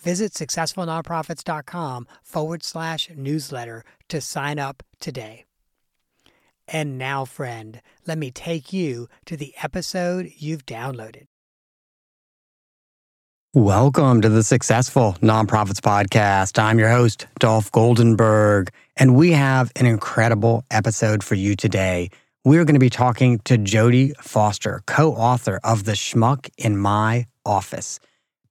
Visit successfulnonprofits.com forward slash newsletter to sign up today. And now, friend, let me take you to the episode you've downloaded. Welcome to the Successful Nonprofits Podcast. I'm your host, Dolph Goldenberg, and we have an incredible episode for you today. We're going to be talking to Jody Foster, co author of The Schmuck in My Office.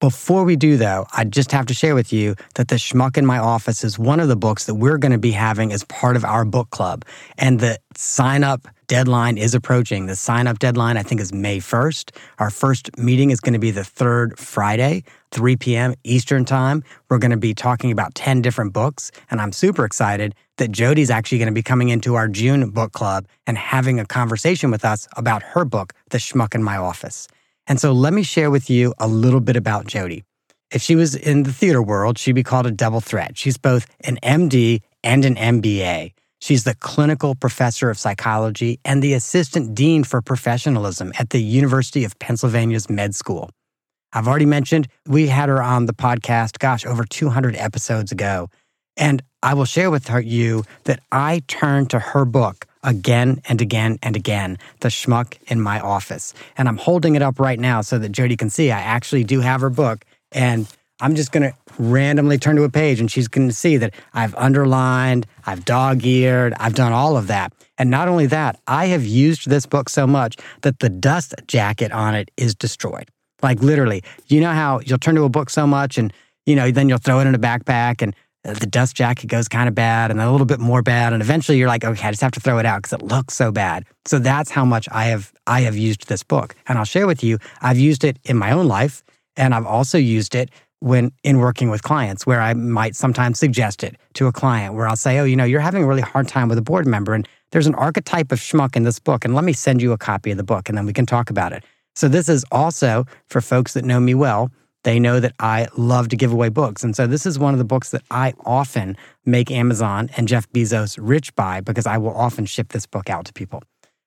Before we do, though, I just have to share with you that The Schmuck in My Office is one of the books that we're going to be having as part of our book club. And the sign up deadline is approaching. The sign up deadline, I think, is May 1st. Our first meeting is going to be the third Friday, 3 p.m. Eastern Time. We're going to be talking about 10 different books. And I'm super excited that Jody's actually going to be coming into our June book club and having a conversation with us about her book, The Schmuck in My Office. And so let me share with you a little bit about Jody. If she was in the theater world, she'd be called a double threat. She's both an MD and an MBA. She's the clinical professor of psychology and the assistant dean for professionalism at the University of Pennsylvania's med school. I've already mentioned we had her on the podcast, gosh, over 200 episodes ago. And I will share with her, you that I turned to her book again and again and again, The Schmuck in My Office. And I'm holding it up right now so that Jody can see I actually do have her book. And I'm just going to randomly turn to a page and she's going to see that I've underlined, I've dog eared, I've done all of that. And not only that, I have used this book so much that the dust jacket on it is destroyed. Like literally, you know how you'll turn to a book so much and, you know, then you'll throw it in a backpack and Uh, the dust jacket goes kind of bad and a little bit more bad and eventually you're like okay i just have to throw it out because it looks so bad. So that's how much i have i have used this book. And i'll share with you i've used it in my own life and i've also used it when in working with clients where i might sometimes suggest it to a client where i'll say oh you know you're having a really hard time with a board member and there's an archetype of schmuck in this book and let me send you a copy of the book and then we can talk about it. So this is also for folks that know me well they know that I love to give away books. And so this is one of the books that I often make Amazon and Jeff Bezos rich by because I will often ship this book out to people.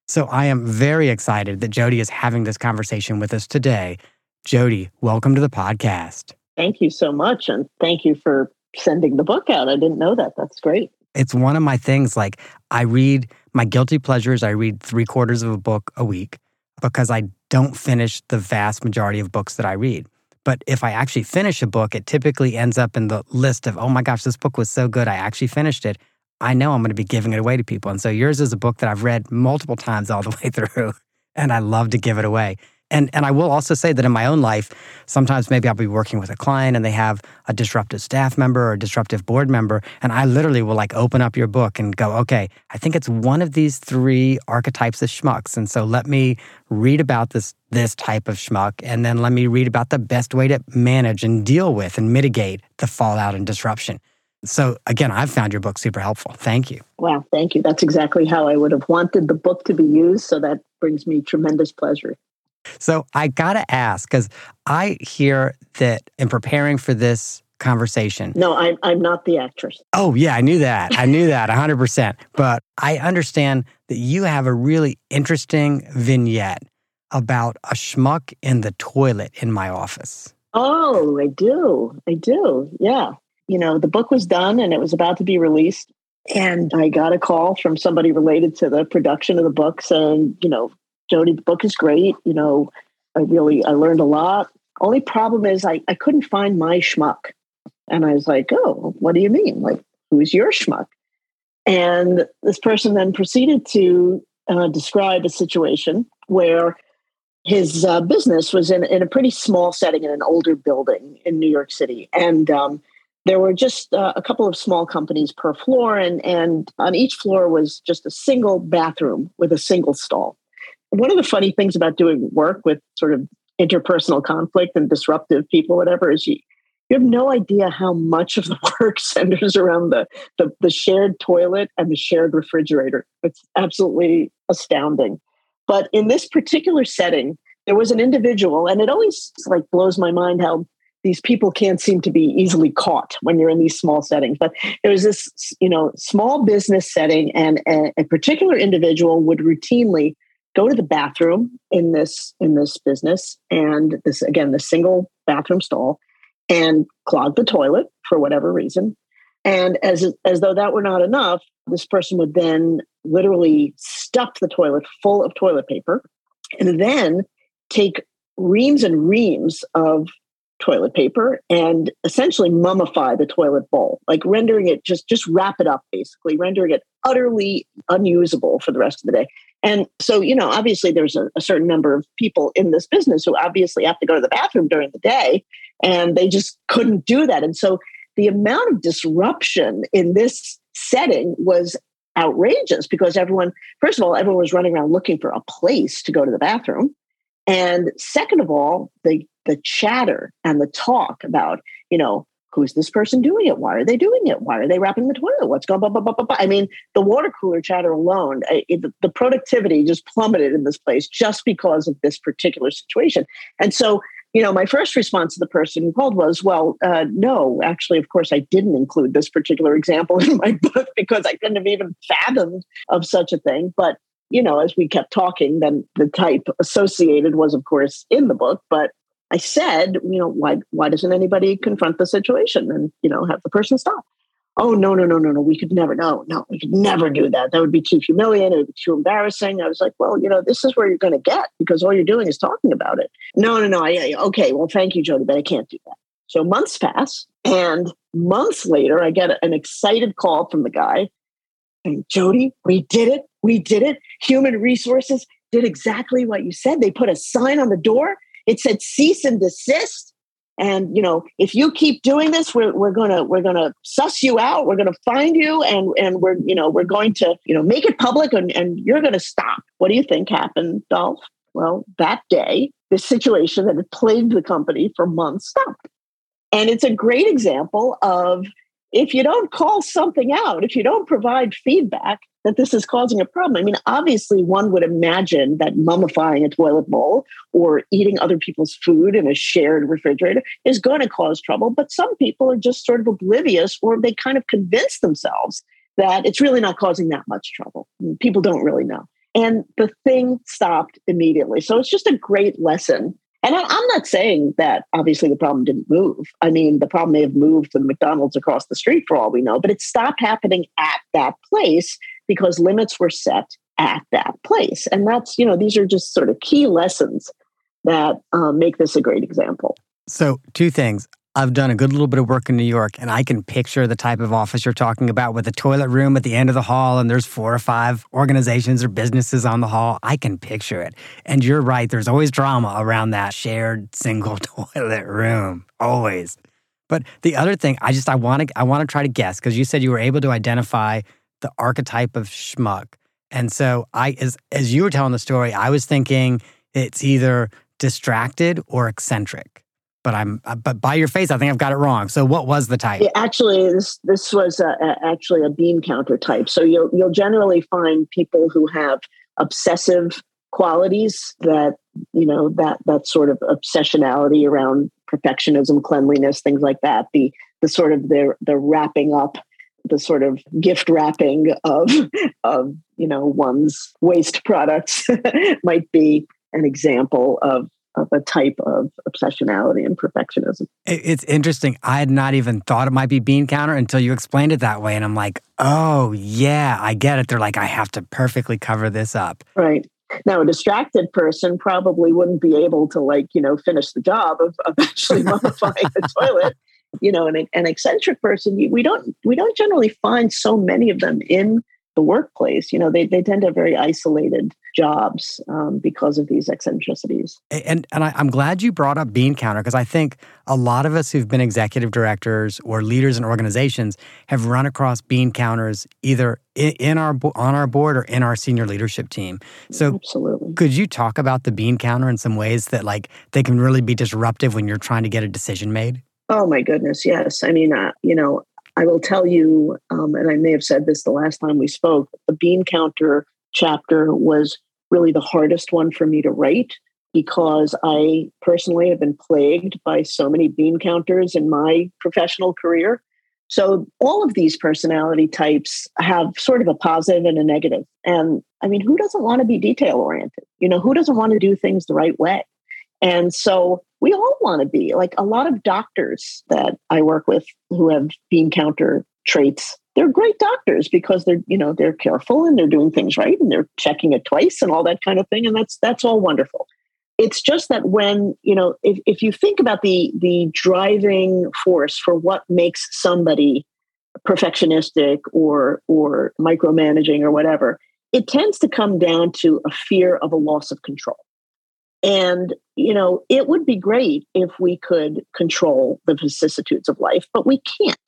So I am very excited that Jody is having this conversation with us today. Jody, welcome to the podcast. Thank you so much. And thank you for sending the book out. I didn't know that. That's great. It's one of my things. Like I read my guilty pleasures, I read three quarters of a book a week because I don't finish the vast majority of books that I read. But if I actually finish a book, it typically ends up in the list of, oh my gosh, this book was so good, I actually finished it. I know I'm going to be giving it away to people. And so yours is a book that I've read multiple times all the way through, and I love to give it away. And and I will also say that in my own life, sometimes maybe I'll be working with a client and they have a disruptive staff member or a disruptive board member, and I literally will like open up your book and go, okay, I think it's one of these three archetypes of schmucks, and so let me read about this this type of schmuck, and then let me read about the best way to manage and deal with and mitigate the fallout and disruption. So again, I've found your book super helpful. Thank you. Wow, thank you. That's exactly how I would have wanted the book to be used. So that brings me tremendous pleasure. So I got to ask because I hear that in preparing for this conversation. No, I'm, I'm not the actress. Oh, yeah, I knew that. I knew that 100%. But I understand that you have a really interesting vignette about a schmuck in the toilet in my office. Oh, I do. I do. Yeah. You know, the book was done and it was about to be released. And I got a call from somebody related to the production of the book saying, you know, Jody, the book is great. You know, I really I learned a lot. Only problem is I, I couldn't find my schmuck. And I was like, oh, what do you mean? Like, who's your schmuck? And this person then proceeded to uh, describe a situation where his uh, business was in, in a pretty small setting in an older building in New York City. And um, there were just uh, a couple of small companies per floor, and, and on each floor was just a single bathroom with a single stall. One of the funny things about doing work with sort of interpersonal conflict and disruptive people, whatever, is you, you have no idea how much of the work centers around the, the, the shared toilet and the shared refrigerator. It's absolutely astounding. But in this particular setting, there was an individual, and it always like blows my mind how these people can't seem to be easily caught when you're in these small settings. But there was this, you know, small business setting, and a, a particular individual would routinely go to the bathroom in this in this business, and this again, the single bathroom stall, and clog the toilet for whatever reason. And as as though that were not enough, this person would then literally stuff the toilet full of toilet paper and then take reams and reams of toilet paper and essentially mummify the toilet bowl like rendering it just just wrap it up basically rendering it utterly unusable for the rest of the day and so you know obviously there's a, a certain number of people in this business who obviously have to go to the bathroom during the day and they just couldn't do that and so the amount of disruption in this setting was outrageous because everyone, first of all, everyone was running around looking for a place to go to the bathroom. And second of all, the the chatter and the talk about, you know, who's this person doing it? Why are they doing it? Why are they wrapping the toilet? What's going on? I mean, the water cooler chatter alone, it, the productivity just plummeted in this place just because of this particular situation. And so you know, my first response to the person who called was, well, uh, no, actually, of course, I didn't include this particular example in my book because I couldn't have even fathomed of such a thing. But, you know, as we kept talking, then the type associated was, of course, in the book. But I said, you know, why, why doesn't anybody confront the situation and, you know, have the person stop? oh no no no no no we could never no no we could never do that. That would be too humiliating. It would be too embarrassing. I was like well you know this is where you're going to get because all you're doing is talking about it. No no no I, okay well thank you Jody, but i can't do that. So months pass and months later i get an excited call from the guy and jody we did it. We did it. Human resources did exactly what you said. They put a sign on the door it said cease and desist. And you know if you keep doing this we're, we're gonna we're gonna suss you out. We're gonna find you and and we're you know we're going to you know make it public and, and you're gonna stop. What do you think happened dolph? Well that day the situation that had plagued the company for months stopped. And it's a great example of if you don't call something out if you don't provide feedback that this is causing a problem. I mean, obviously, one would imagine that mummifying a toilet bowl or eating other people's food in a shared refrigerator is going to cause trouble. But some people are just sort of oblivious or they kind of convince themselves that it's really not causing that much trouble. People don't really know. And the thing stopped immediately. So it's just a great lesson and I, am not saying that obviously the problem didn't move. I mean, the problem may have moved to the McDonald's across the street for all we know, but it stopped happening at that place because limits were set at that place. And that's, you know, these are just sort of key lessons that um, make this a great example. So, two things. I've done a good little bit of work in New York, and I can picture the type of office you're talking about with a toilet room at the end of the hall, and there's four or five organizations or businesses on the hall. I can picture it. And you're right, there's always drama around that shared single toilet room. Always. But the other thing, I just I want to I want to try to guess because you said you were able to identify the archetype of schmuck. And so I as as you were telling the story, I was thinking it's either distracted or eccentric. But I'm uh, but by your face, I think I've got it wrong. So what was the type? Yeah, actually, this this was a, a, actually a bean counter type. So you'll you'll generally find people who have obsessive qualities that you know that that sort of obsessionality around perfectionism, cleanliness, things like that. The the sort of the the wrapping up the sort of gift wrapping of of you know one's waste products might be an example of of a type of obsessionality and perfectionism. It's interesting. I had not even thought it might be bean counter until you explained it that way. And I'm like, oh, yeah, I get it. They're like, I have to perfectly cover this up. Right. Now, a distracted person probably wouldn't be able to, like, you know, finish the job of, of actually modifying the toilet. You know, an, an eccentric person, we don't we don't generally find so many of them in the workplace. You know, they, they tend to have very isolated jobs um, because of these eccentricities. And and I, am glad you brought up bean counter because I think a lot of us who've been executive directors or leaders in organizations have run across bean counters either in, in our on our board or in our senior leadership team. So absolutely, could you talk about the bean counter in some ways that like they can really be disruptive when you're trying to get a decision made? Oh my goodness, yes. I mean, uh, you know, I will tell you, um, and I may have said this the last time we spoke, the bean counter chapter was really the hardest one for me to write because I personally have been plagued by so many bean counters in my professional career. So all of these personality types have sort of a positive and a negative. And I mean, who doesn't want to be detail oriented? You know, who doesn't want to do things the right way? And so we all want to be like a lot of doctors that I work with who have bean counter traits. They're great doctors because they're, you know, they're careful and they're doing things right and they're checking it twice and all that kind of thing. And that's that's all wonderful. It's just that when, you know, if, if you think about the the driving force for what makes somebody perfectionistic or or micromanaging or whatever, it tends to come down to a fear of a loss of control. And, you know, it would be great if we could control the vicissitudes of life, but we can't.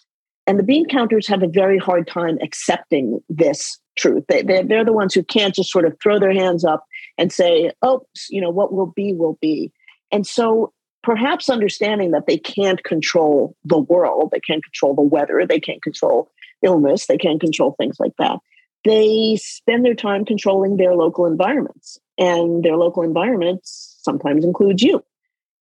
And the bean counters have a very hard time accepting this truth. They, they're, they're the ones who can't just sort of throw their hands up and say, oh, you know, what will be, will be. And so perhaps understanding that they can't control the world, they can't control the weather, they can't control illness, they can't control things like that. They spend their time controlling their local environments and their local environment sometimes includes you.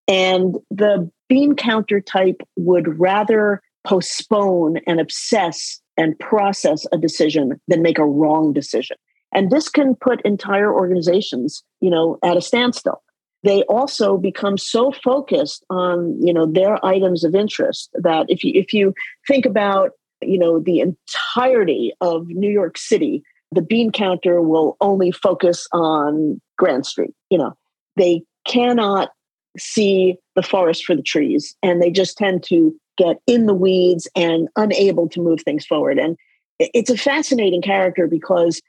And the bean counter type would rather postpone and obsess and process a decision than make a wrong decision. And this can put entire organizations, you know, at a standstill. They also become so focused on, you know, their items of interest that if you if you think about, you know, the entirety of New York City, the bean counter will only focus on Grand Street. You know, they cannot see the forest for the trees and they just tend to get in the weeds and unable to move things forward. And it's a fascinating character because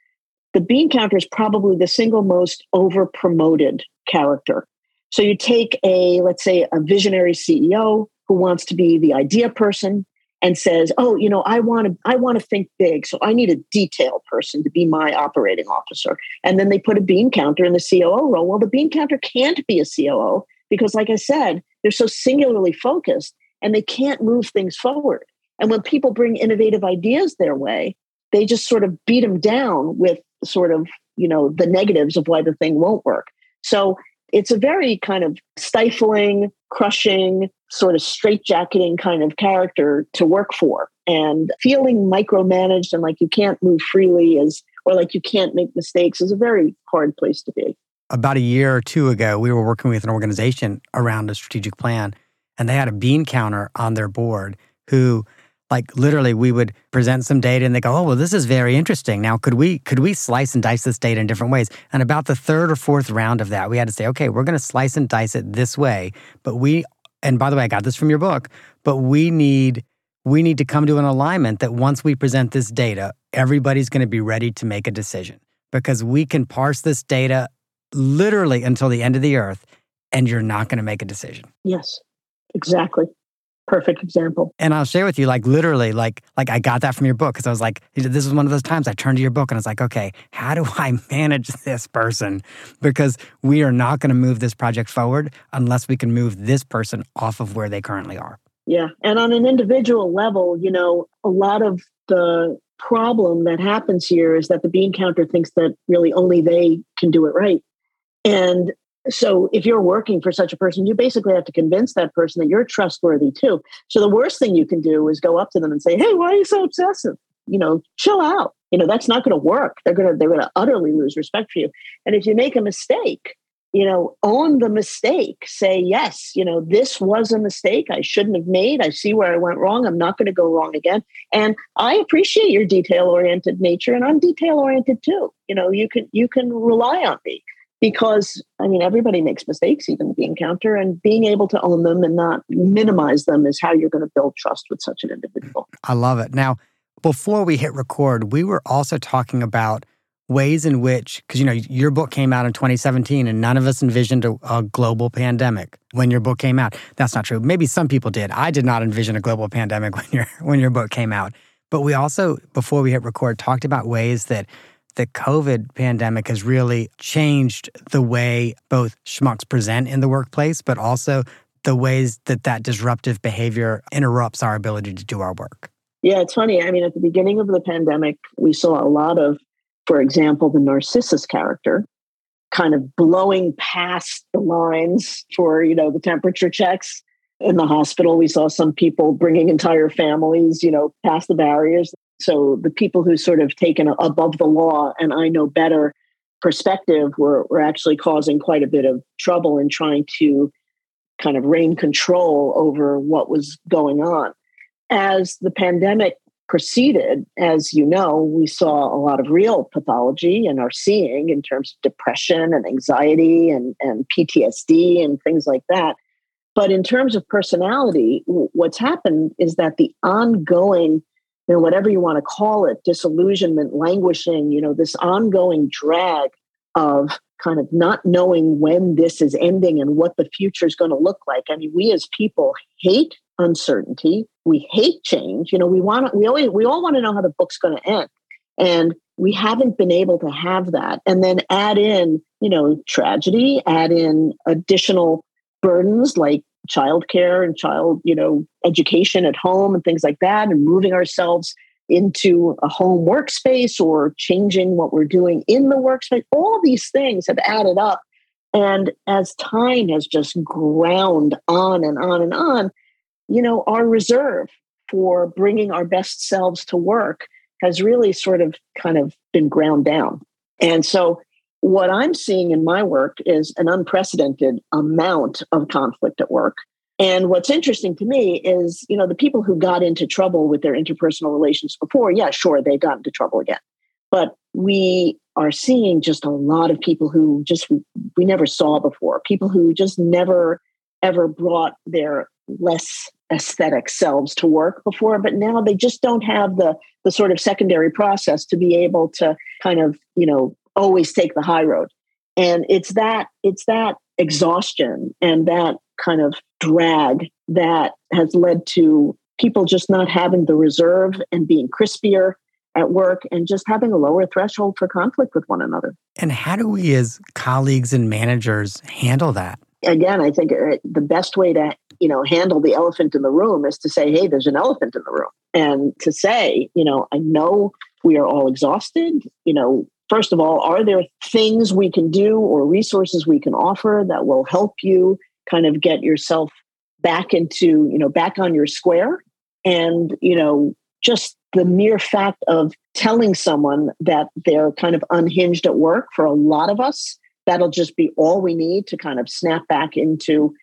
the bean counter is probably the single most over promoted character. So you take a, let's say, a visionary CEO who wants to be the idea person and says, "Oh, you know, I want to I want to think big, so I need a detail person to be my operating officer." And then they put a bean counter in the COO role. Well, the bean counter can't be a COO because like I said, they're so singularly focused and they can't move things forward. And when people bring innovative ideas their way, they just sort of beat them down with sort of, you know, the negatives of why the thing won't work. So it's a very kind of stifling, crushing, sort of straitjacketing kind of character to work for. And feeling micromanaged and like you can't move freely is, or like you can't make mistakes is a very hard place to be. About a year or two ago, we were working with an organization around a strategic plan, and they had a bean counter on their board who like literally we would present some data and they go oh well this is very interesting. Now could we could we slice and dice this data in different ways? And about the third or fourth round of that we had to say okay we're going to slice and dice it this way but we and by the way i got this from your book but we need we need to come to an alignment that once we present this data everybody's going to be ready to make a decision because we can parse this data literally until the end of the earth and you're not going to make a decision. Yes exactly perfect example. And I'll share with you, like literally, like like I got that from your book because I was like, this is one of those times I turned to your book and I was like, okay, how do I manage this person? Because we are not going to move this project forward unless we can move this person off of where they currently are. Yeah, and on an individual level, you know, a lot of the problem that happens here is that the bean counter thinks that really only they can do it right. And so if you're working for such a person, you basically have to convince that person that you're trustworthy too. So the worst thing you can do is go up to them and say, "Hey, why are you so obsessive? You know, chill out." You know, that's not going to work. They're going to they're going to utterly lose respect for you. And if you make a mistake, you know, own the mistake. Say, yes, you know, this was a mistake I shouldn't have made. I see where I went wrong. I'm not going to go wrong again. And I appreciate your detail oriented nature, and I'm detail oriented too. You know, you can you can rely on me because I mean everybody makes mistakes, even the bean counter, and being able to own them and not minimize them is how you're going to build trust with such an individual. I love it. Now, before we hit record, we were also talking about ways in which, because you know, your book came out in 2017 and none of us envisioned a, a, global pandemic when your book came out. That's not true. Maybe some people did. I did not envision a global pandemic when your when your book came out. But we also, before we hit record, talked about ways that the COVID pandemic has really changed the way both schmucks present in the workplace, but also the ways that that disruptive behavior interrupts our ability to do our work. Yeah, it's funny. I mean, at the beginning of the pandemic, we saw a lot of for example, the Narcissus character, kind of blowing past the lines for, you know, the temperature checks in the hospital. We saw some people bringing entire families, you know, past the barriers. So the people who sort of taken above the law and I know better perspective were, were actually causing quite a bit of trouble in trying to kind of reign control over what was going on. As the pandemic proceeded, as you know, we saw a lot of real pathology and are seeing in terms of depression and anxiety and, and PTSD and things like that. But in terms of personality, what's happened is that the ongoing, you know, whatever you want to call it, disillusionment, languishing, you know, this ongoing drag of kind of not knowing when this is ending and what the future is going to look like. I mean, we as people hate uncertainty. We hate change. You know, we want to, we always we all want to know how the book's going to end. And we haven't been able to have that. And then add in, you know, tragedy, add in additional burdens like childcare and child, you know, education at home and things like that, and moving ourselves into a home workspace or changing what we're doing in the workspace. All these things have added up. And as time has just ground on and on and on, you know, our reserve for bringing our best selves to work has really sort of kind of been ground down. And so, what I'm seeing in my work is an unprecedented amount of conflict at work. And what's interesting to me is, you know, the people who got into trouble with their interpersonal relations before, yeah, sure, they got into trouble again. But we are seeing just a lot of people who just we never saw before, people who just never ever brought their less aesthetic selves to work before but now they just don't have the the sort of secondary process to be able to kind of you know always take the high road and it's that it's that exhaustion and that kind of drag that has led to people just not having the reserve and being crispier at work and just having a lower threshold for conflict with one another. And how do we, as colleagues and managers, handle that? Again, I think uh, the best way to you know handle the elephant in the room is to say hey there's an elephant in the room and to say you know i know we are all exhausted you know first of all are there things we can do or resources we can offer that will help you kind of get yourself back into you know back on your square? And you know just the mere fact of telling someone that they're kind of unhinged at work for a lot of us that'll just be all we need to kind of snap back into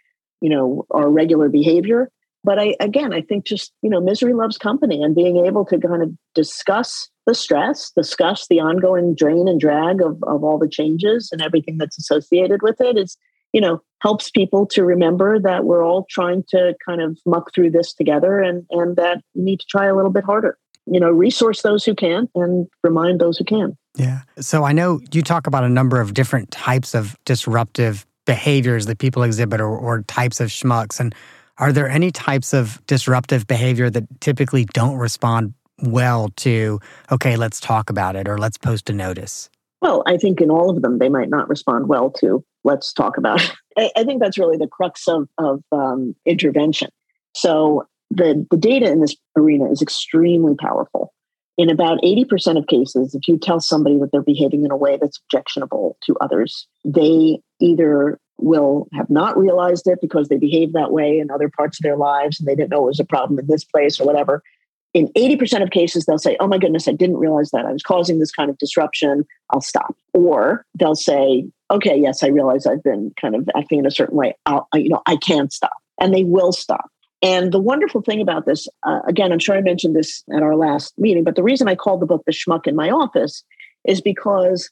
you know our regular behavior but i again i think just you know misery loves company and being able to kind of discuss the stress discuss the ongoing drain and drag of, of all the changes and everything that's associated with it is you know helps people to remember that we're all trying to kind of muck through this together and and that you need to try a little bit harder. You know resource those who can and remind those who can. Yeah. So i know you talk about a number of different types of disruptive behaviors that people exhibit or, or types of schmucks? And are there any types of disruptive behavior that typically don't respond well to, okay, let's talk about it or let's post a notice? Well, I think in all of them, they might not respond well to, let's talk about it. I, I think that's really the crux of, of um, intervention. So the, the data in this arena is extremely powerful. In about 80% of cases, if you tell somebody that they're behaving in a way that's objectionable to others, they either will have not realized it because they behaved that way in other parts of their lives and they didn't know it was a problem in this place or whatever. In 80% of cases, they'll say, Oh my goodness, I didn't realize that. I was causing this kind of disruption. I'll stop. Or they'll say, okay, yes, I realize I've been kind of acting in a certain way. I'll, you know, I can stop, and they will stop. And the wonderful thing about this, uh, again, I'm sure I mentioned this at our last meeting, but the reason I called the book "The Schmuck in My Office" is because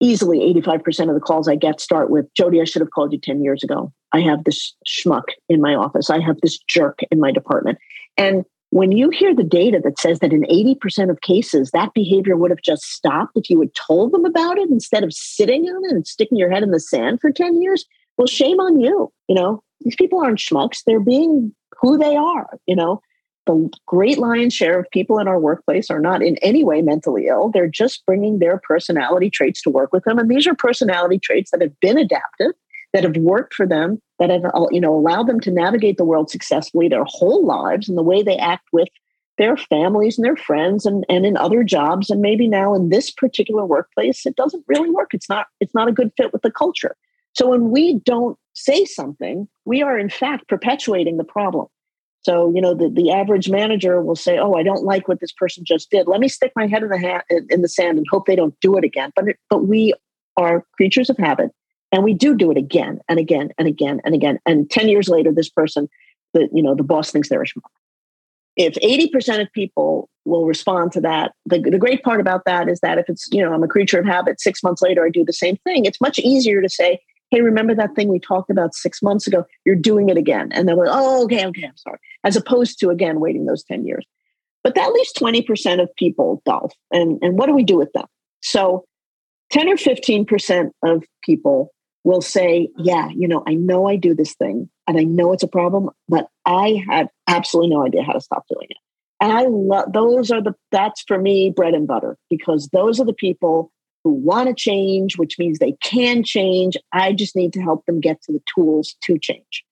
easily 85% of the calls I get start with Jody, I should have called you 10 years ago. I have this schmuck in my office. I have this jerk in my department. And when you hear the data that says that in 80% of cases, that behavior would have just stopped if you had told them about it instead of sitting on it and sticking your head in the sand for 10 years, well, shame on you. You know, these people aren't schmucks. They're being who they are, you know. The great lion's share of people in our workplace are not in any way mentally ill. They're just bringing their personality traits to work with them. And these are personality traits that have been adaptive, that have worked for them, that have uh, you know allowed them to navigate the world successfully their whole lives and the way they act with their families and their friends and, and in other jobs and maybe now in this particular workplace it doesn't really work it's not it's not a good fit with the culture so when we don't say something we are in fact perpetuating the problem so you know the, the average manager will say oh i don't like what this person just did let me stick my head in the ha- in the sand and hope they don't do it again but it, but we are creatures of habit and we do do it again and again and again and again. And 10 years later, this person, the, you know, the boss thinks they're a schmuck. If 80% of people will respond to that, the, the great part about that is that if it's, you know, I'm a creature of habit, six months later, I do the same thing. It's much easier to say, hey, remember that thing we talked about six months ago? You're doing it again. And they're like, oh, okay, okay, I'm sorry. As opposed to, again, waiting those 10 years. But that leaves 20% of people, Dolph. And, and what do we do with them? So 10 or 15% of people will say, Yeah, you know, I know I do this thing and I know it's a problem, but I have absolutely no idea how to stop doing it. And I love those are the that's for me bread and butter because those are the people who want to change, which means they can change. I just need to help them get to the tools to change.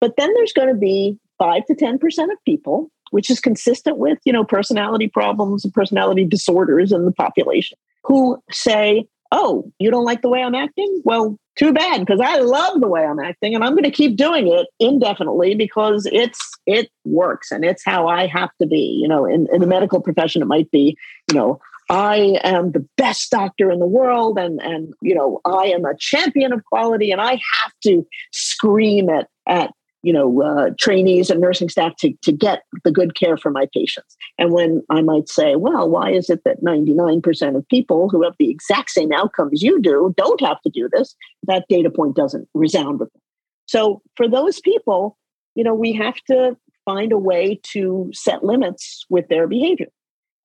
But then there's going to be five to 10% of people, which is consistent with, you know, personality problems and personality disorders in the population, who say, oh, you don't like the way I'm acting? Well, too bad because I love the way I'm acting and I'm going to keep doing it indefinitely because it's it works and it's how I have to be. You know, in, in the medical profession, it might be, you know, I am the best doctor in the world and and you know, I am a champion of quality and I have to scream at at you know uh, trainees and nursing staff to, to get the good care for my patients. And when i might say well why is it that 99% of people who have the exact same outcomes you do don't have to do this? That data point doesn't resound with them so for those people you know we have to find a way to set limits with their behavior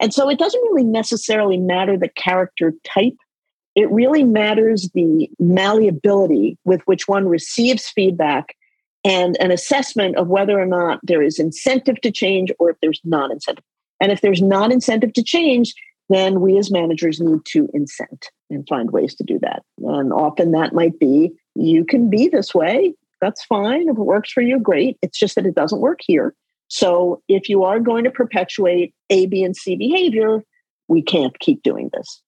and so it doesn't really necessarily matter the character type it really matters the malleability with which one receives feedback and an assessment of whether or not there is incentive to change or if there's non incentive. And if there's non incentive to change, then we as managers need to incent and find ways to do that. And often that might be you can be this way. That's fine. If it works for you, great. It's just that it doesn't work here. So if you are going to perpetuate A, B, and C behavior, we can't keep doing this.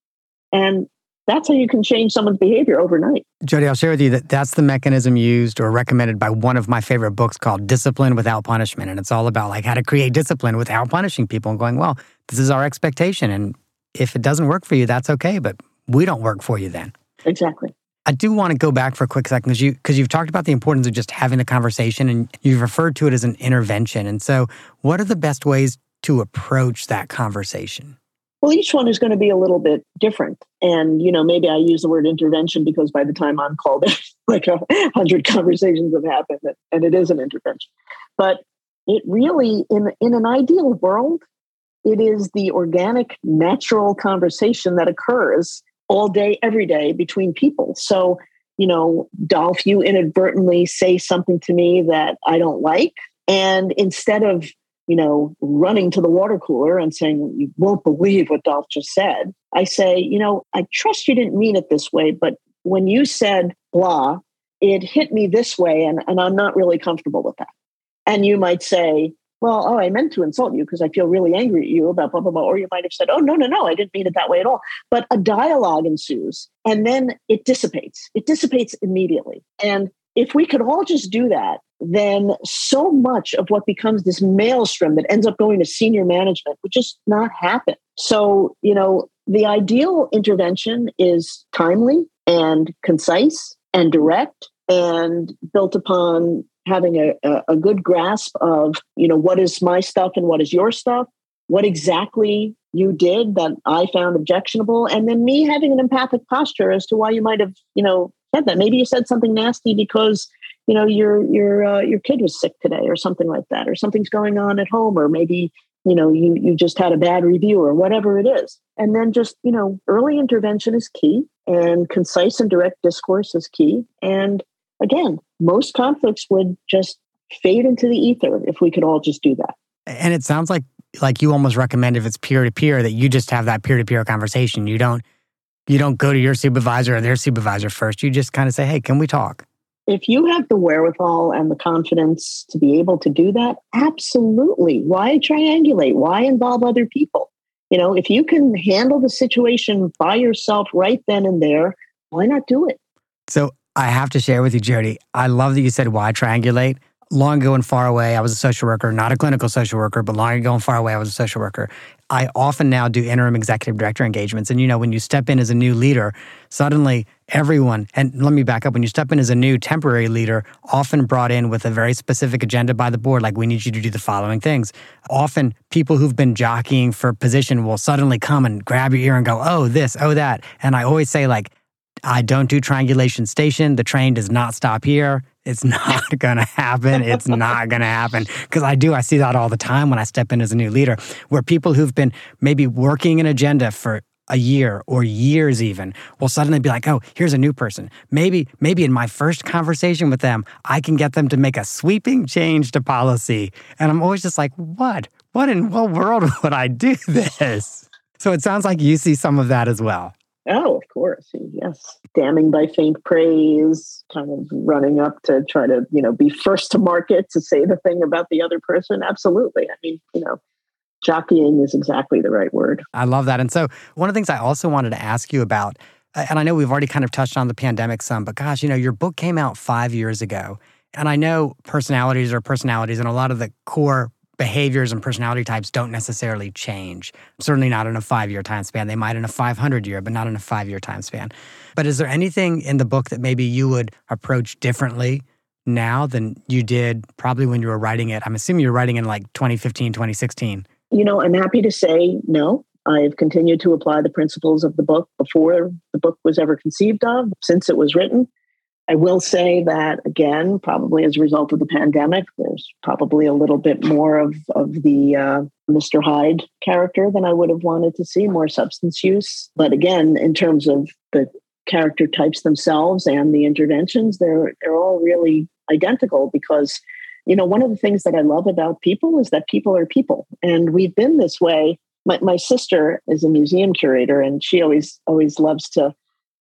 And that's how you can change someone's behavior overnight. Jody, I'll share with you that that's the mechanism used or recommended by one of my favorite books called Discipline Without Punishment. And it's all about like how to create discipline without punishing people and going, well, this is our expectation. And if it doesn't work for you, that's okay. But we don't work for you then. Exactly. I do want to go back for a quick second because you because you've talked about the importance of just having the conversation and you've referred to it as an intervention. And so what are the best ways to approach that conversation? Well, each one is going to be a little bit different. And, you know, maybe I use the word intervention because by the time I'm called, like a hundred conversations have happened and it is an intervention. But it really, in, in an ideal world, it is the organic, natural conversation that occurs all day, every day between people. So, you know, Dolph, you inadvertently say something to me that I don't like. And instead of you know, running to the water cooler and saying, You won't believe what Dolph just said. I say, You know, I trust you didn't mean it this way, but when you said blah, it hit me this way, and, and I'm not really comfortable with that. And you might say, well, oh, I meant to insult you because I feel really angry at you about blah, blah, blah. Or you might have said, oh, no, no, no, I didn't mean it that way at all. But a dialogue ensues and then it dissipates. It dissipates immediately. And if we could all just do that, then so much of what becomes this maelstrom that ends up going to senior management would just not happen. So, you know, the ideal intervention is timely, and concise and direct and built upon having a, a, good grasp of you know what is my stuff and what is your stuff what exactly you did that i found objectionable and then me having an empathic posture as to why you might have you know said that. Maybe you said something nasty because you know your your uh, your kid was sick today or something like that or something's going on at home or maybe you know you you just had a bad review or whatever it is. And then just you know early intervention is key and concise and direct discourse is key. And again most conflicts would just fade into the ether if we could all just do that and it sounds like like you almost recommend if it's peer to peer that you just have that peer to peer conversation you don't you don't go to your supervisor or their supervisor first you just kind of say hey can we talk if you have the wherewithal and the confidence to be able to do that, absolutely. Why triangulate? Why involve other people? You know, if you can handle the situation by yourself right then and there, why not do it? So I have to share with you, Jody. I love that you said why triangulate long ago and far away, I was a social worker, not a clinical social worker, but long ago and far away, I was a social worker. I often now do interim executive director engagements. And you know, when you step in as a new leader, suddenly everyone, and let me back up, when you step in as a new temporary leader, often brought in with a very specific agenda by the board, like we need you to do the following things. Often people who've been jockeying for position will suddenly come and grab your ear and go, oh, this, oh, that. And I always say, like, I don't do triangulation station. The train does not stop here. It's not going to happen. It's not going to happen. Because I do, I see that all the time when I step in as a new leader, where people who've been maybe working an agenda for a year or years even will suddenly be like, oh, here's a new person. Maybe, maybe in my first conversation with them, I can get them to make a sweeping change to policy. And I'm always just like, what? What in what world would I do this? So it sounds like you see some of that as well. Oh, of course. Yes. Damning by faint praise, kind of running up to try to, you know, be first to market to say the thing about the other person. Absolutely. I mean, you know, jockeying is exactly the right word. I love that. And so, one of the things I also wanted to ask you about, uh, and I know we've already kind of touched on the pandemic some, but gosh, you know, your book came out five years ago. And I know personalities are personalities, and a lot of the core behaviors and personality types don't necessarily change. Certainly not in a five year time span. They might in a 500 year, but not in a five year time span. But is there anything in the book that maybe you would approach differently now than you did probably when you were writing it? I'm assuming you're writing in like 2015, 2016. You know, I'm happy to say no. I've continued to apply the principles of the book before the book was ever conceived of, since it was written. I will say that again, probably as a result of the pandemic, there's probably a little bit more of of the uh, Mr. Hyde character than I would have wanted to see, more substance use. But again, in terms of the character types themselves and the interventions, they're they're all really identical because you know one of the things that I love about people is that people are people, and we've been this way. My, my sister is a museum curator, and she always always loves to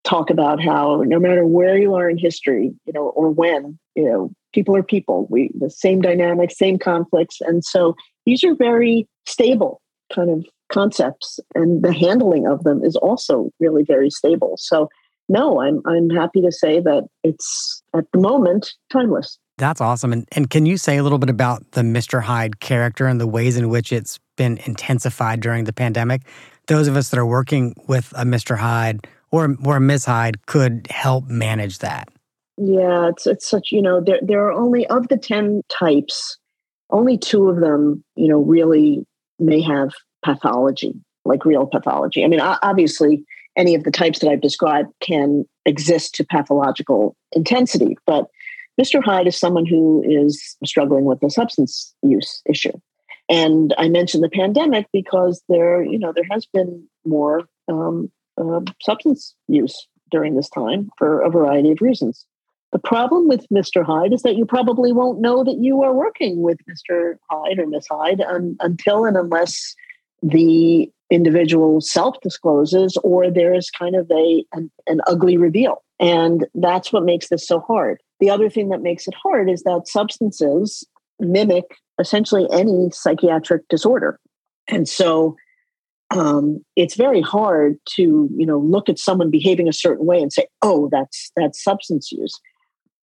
talk about how no matter where you are in history, you know, or when, you know, people are people. We the same dynamics, same conflicts, and so these are very stable kind of concepts, and the handling of them is also really very stable. So, no, I'm I'm happy to say that it's at the moment timeless. That's awesome. And and can you say a little bit about the Mr. Hyde character and the ways in which it's been intensified during the pandemic? Those of us that are working with a Mr. Hyde or or Ms. Hyde could help manage that? Yeah, it's it's such you know there there are only of the ten types, only two of them you know really may have pathology like real pathology. I mean, obviously, any of the types that I've described can exist to pathological intensity, but Mr. Hyde is someone who is struggling with the substance use issue. And I mentioned the pandemic because there, you know, there has been more um, uh, substance use during this time for a variety of reasons. The problem with Mr. Hyde is that you probably won't know that you are working with Mr. Hyde or Miss Hyde un- until and unless the individual self discloses or there's kind of a an, an ugly reveal. And that's what makes this so hard. The other thing that makes it hard is that substances mimic essentially any psychiatric disorder. And so um, it's very hard to you know look at someone behaving a certain way and say oh that's that's substance use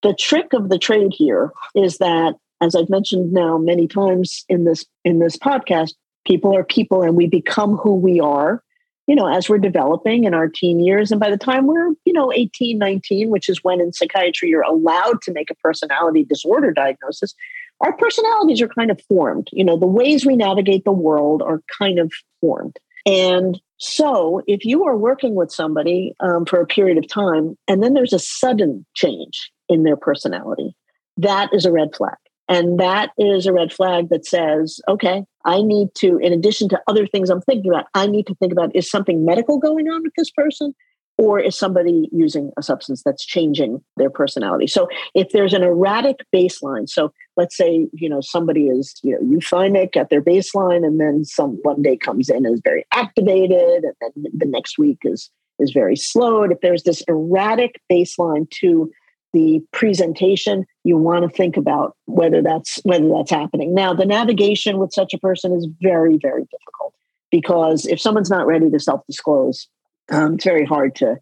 the trick of the trade here is that as i've mentioned now many times in this in this podcast people are people and we become who we are you know, as we're developing in our teen years, and by the time we're, you know, 18, 19, which is when in psychiatry you're allowed to make a personality disorder diagnosis, our personalities are kind of formed. You know, the ways we navigate the world are kind of formed. And so, if you are working with somebody um, for a period of time and then there's a sudden change in their personality, that is a red flag. And that is a red flag that says, okay, I need to, in addition to other things I'm thinking about, I need to think about is something medical going on with this person? Or is somebody using a substance that's changing their personality? So if there's an erratic baseline, so let's say, you know, somebody is, you know, euphonic at their baseline and then some one day comes in and is very activated and then the next week is is very slowed. If there's this erratic baseline to the presentation you want to think about whether that's whether that's happening now the navigation with such a person is very very difficult because if someone's not ready to self-disclose um, it's very hard to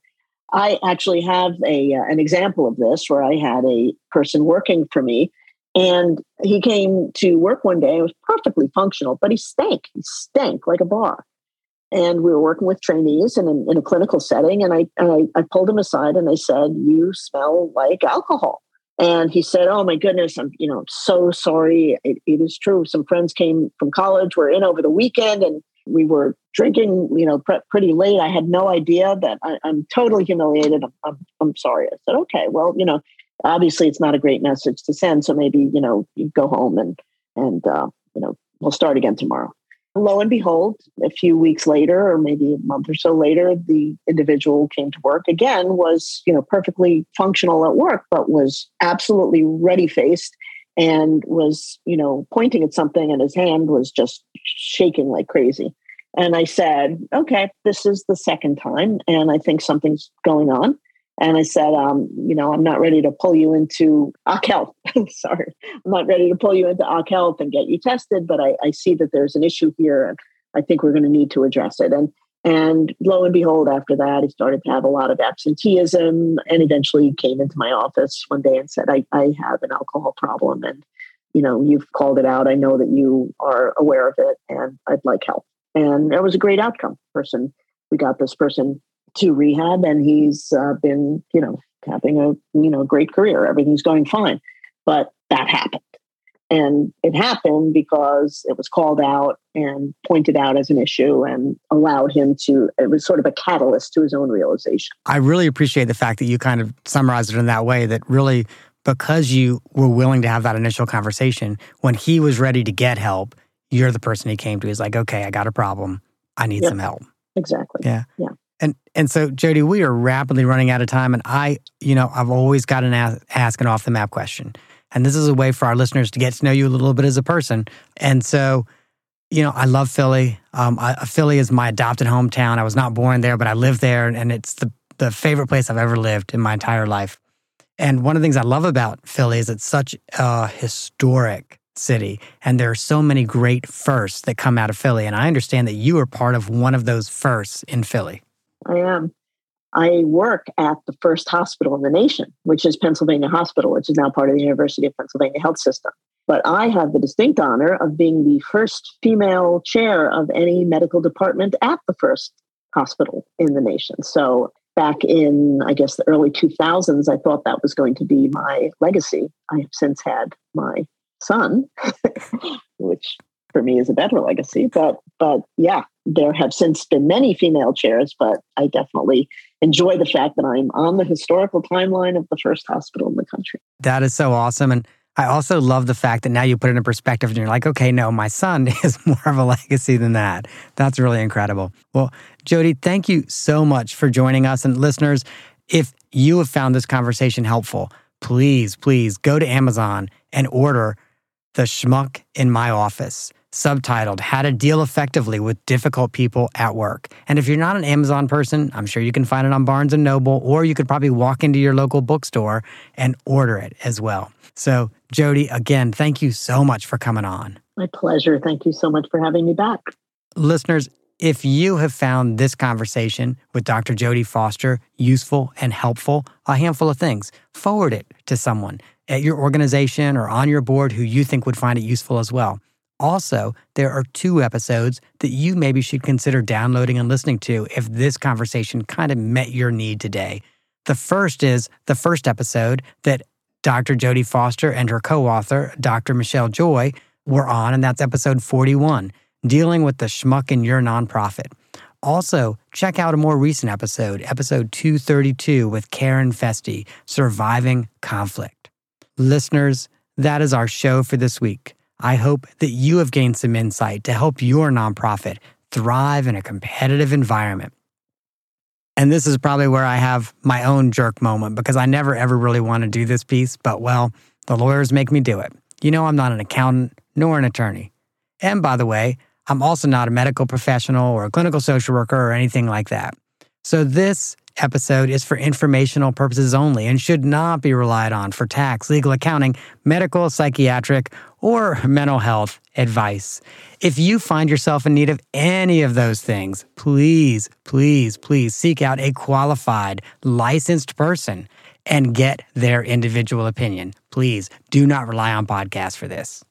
i actually have a uh, an example of this where i had a person working for me and he came to work one day it was perfectly functional but he stank he stank like a bar and we were working with trainees in, in a clinical setting and I, and I, I pulled him aside and I said you smell like alcohol. And he said oh my goodness i'm you know so sorry it, it is true. Some friends came from college were in over the weekend and we were drinking you know pre- pretty late. I had no idea that I, am totally humiliated. I'm, I'm, I'm sorry. I said okay well you know obviously it's not a great message to send so maybe you know you go home and and uh, you know we'll start again tomorrow lo and behold, a few weeks later, or maybe a month or so later, the individual came to work again, was, you know, perfectly functional at work, but was absolutely ready faced and was, you know, pointing at something and his hand was just shaking like crazy. And I said, okay, this is the second time, and I think something's going on. And I said, um, you know, I'm not ready to pull you into Occ Health. Sorry, I'm not ready to pull you into Occ Health and get you tested, but I, I see that there's an issue here, and I think we're going to need to address it. And and lo and behold, after that, he started to have a lot of absenteeism, and eventually came into my office one day and said, I, I have an alcohol problem, and you know, you've called it out. I know that you are aware of it, and I'd like help. And that was a great outcome. Person, we got this person to rehab and he's uh, been you know having a you know great career. Everything's going fine. But that happened. And it happened because it was called out and pointed out as an issue and allowed him to it was sort of a catalyst to his own realization. I really appreciate the fact that you kind of summarized it in that way that really because you were willing to have that initial conversation when he was ready to get help you're the person he came to. He's like okay i got a problem. I need some help. Exactly. Yeah. Yeah and and so Jody, we are rapidly running out of time, and I, you know, I've always got an ask, ask an off the map question, and this is a way for our listeners to get to know you a little bit as a person. And so, you know, I love Philly. Um, I, Philly is my adopted hometown. I was not born there, but I live there, and it's the the favorite place I've ever lived in my entire life. And one of the things I love about Philly is it's such a historic city, and there are so many great firsts that come out of Philly. And I understand that you are part of one of those firsts in Philly. I am. I work at the first hospital in the nation, which is Pennsylvania Hospital, which is now part of the University of Pennsylvania Health System. But I have the distinct honor of being the first female chair of any medical department at the first hospital in the nation. So back in, I guess, the early 2000s, I thought that was going to be my legacy. I have since had my son, which for me is a better legacy. But but yeah, there have since been many female chairs, but I definitely enjoy the fact that I'm on the historical timeline of the first hospital in the country. That is so awesome. And I also love the fact that now you put it in perspective and you're like, okay, no, my son is more of a legacy than that. That's really incredible. Well, Jody, thank you so much for joining us. And listeners, if you have found this conversation helpful, please, please go to Amazon and order The Schmuck in My Office subtitled How to Deal Effectively with Difficult People at Work. And if you're not an Amazon person, I'm sure you can find it on Barnes and Noble or you could probably walk into your local bookstore and order it as well. So, Jody, again, thank you so much for coming on. My pleasure. Thank you so much for having me back. Listeners, if you have found this conversation with Dr. Jody Foster useful and helpful, a handful of things, forward it to someone at your organization or on your board who you think would find it useful as well Also, there are two episodes that you maybe should consider downloading and listening to if this conversation kind of met your need today. The first is the first episode that Dr. Jody Foster and her co author, Dr. Michelle Joy, were on, and that's episode 41, dealing with the schmuck in your nonprofit. Also, check out a more recent episode, episode 232 with Karen Feste, Surviving Conflict. Listeners, that is our show for this week. I hope that you have gained some insight to help your nonprofit thrive in a competitive environment. And this is probably where I have my own jerk moment because I never ever really want to do this piece, but well, the lawyers make me do it. You know, I'm not an accountant nor an attorney. And by the way, I'm also not a medical professional or a clinical social worker or anything like that. So this episode is for informational purposes only and should not be relied on for tax, legal, accounting, medical, psychiatric, or mental health advice. If you find yourself in need of any of those things, please, please, please seek out a qualified, licensed person and get their individual opinion. Please do not rely on podcasts for this.